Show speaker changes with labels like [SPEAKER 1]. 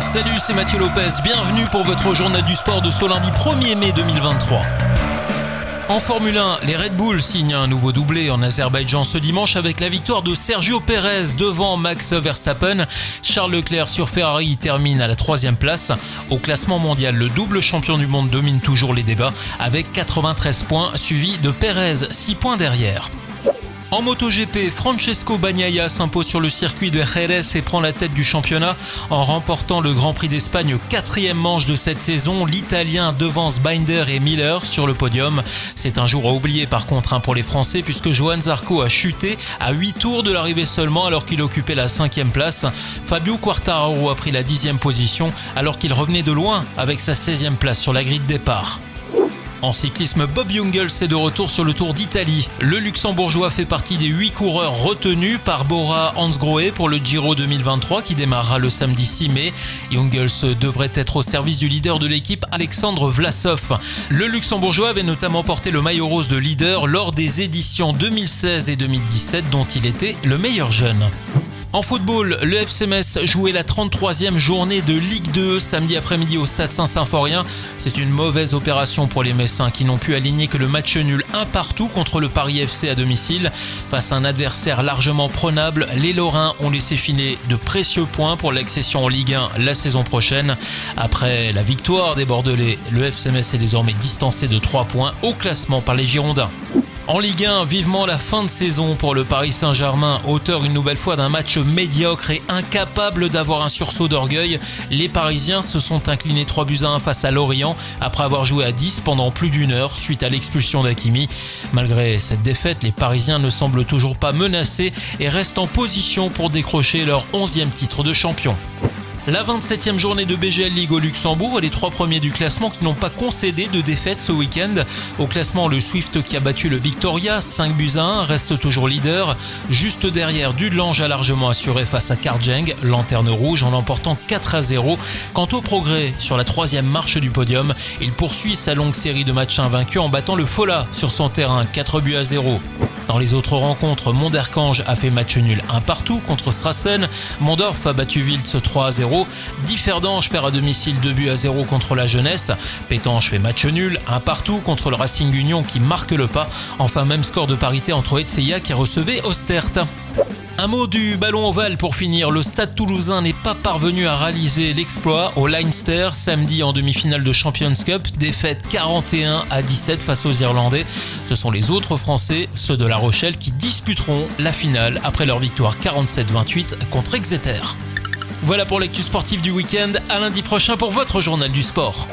[SPEAKER 1] Salut, c'est Mathieu Lopez. Bienvenue pour votre journal du sport de ce lundi 1er mai 2023. En Formule 1, les Red Bull signent un nouveau doublé en Azerbaïdjan ce dimanche avec la victoire de Sergio Perez devant Max Verstappen. Charles Leclerc sur Ferrari termine à la troisième place. Au classement mondial, le double champion du monde domine toujours les débats avec 93 points, suivi de Perez 6 points derrière. En MotoGP, Francesco Bagnaia s'impose sur le circuit de Jerez et prend la tête du championnat en remportant le Grand Prix d'Espagne, quatrième manche de cette saison. L'Italien devance Binder et Miller sur le podium. C'est un jour à oublier par contre hein, pour les Français puisque Johan Zarco a chuté à 8 tours de l'arrivée seulement alors qu'il occupait la cinquième place. Fabio Quartararo a pris la dixième position alors qu'il revenait de loin avec sa 16e place sur la grille de départ. En cyclisme, Bob Jungels est de retour sur le Tour d'Italie. Le Luxembourgeois fait partie des 8 coureurs retenus par Bora Hansgrohe pour le Giro 2023 qui démarrera le samedi 6 mai. Jungels devrait être au service du leader de l'équipe Alexandre Vlasov. Le Luxembourgeois avait notamment porté le maillot rose de leader lors des éditions 2016 et 2017 dont il était le meilleur jeune. En football, le FC Metz jouait la 33e journée de Ligue 2 samedi après-midi au stade Saint-Symphorien. C'est une mauvaise opération pour les Messins qui n'ont pu aligner que le match nul un partout contre le Paris FC à domicile. Face à un adversaire largement prenable, les Lorrains ont laissé filer de précieux points pour l'accession en Ligue 1 la saison prochaine. Après la victoire des Bordelais, le FC Metz est désormais distancé de 3 points au classement par les Girondins. En Ligue 1, vivement la fin de saison pour le Paris Saint-Germain, auteur une nouvelle fois d'un match médiocre et incapable d'avoir un sursaut d'orgueil. Les Parisiens se sont inclinés 3 buts à 1 face à Lorient après avoir joué à 10 pendant plus d'une heure suite à l'expulsion d'Akimi. Malgré cette défaite, les Parisiens ne semblent toujours pas menacés et restent en position pour décrocher leur 11e titre de champion. La 27e journée de BGL League au Luxembourg et les trois premiers du classement qui n'ont pas concédé de défaite ce week-end. Au classement, le Swift qui a battu le Victoria 5 buts à 1 reste toujours leader. Juste derrière, Dudelange a largement assuré face à Karjeng, lanterne rouge, en l'emportant 4 à 0. Quant au progrès sur la troisième marche du podium, il poursuit sa longue série de matchs invaincus en battant le Fola sur son terrain 4 buts à 0. Dans les autres rencontres, Monderkange a fait match nul un partout contre Strassen. Mondorf a battu Wiltz 3 à 0. Differdange perd à domicile 2 buts à 0 contre la jeunesse. Pétange fait match nul, un partout contre le Racing Union qui marque le pas. Enfin, même score de parité entre Etseya qui recevait Ostert. Un mot du ballon ovale pour finir. Le Stade toulousain n'est pas parvenu à réaliser l'exploit au Leinster samedi en demi-finale de Champions Cup. Défaite 41 à 17 face aux Irlandais. Ce sont les autres Français, ceux de La Rochelle, qui disputeront la finale après leur victoire 47-28 contre Exeter. Voilà pour l'actu sportive du week-end. À lundi prochain pour votre journal du sport.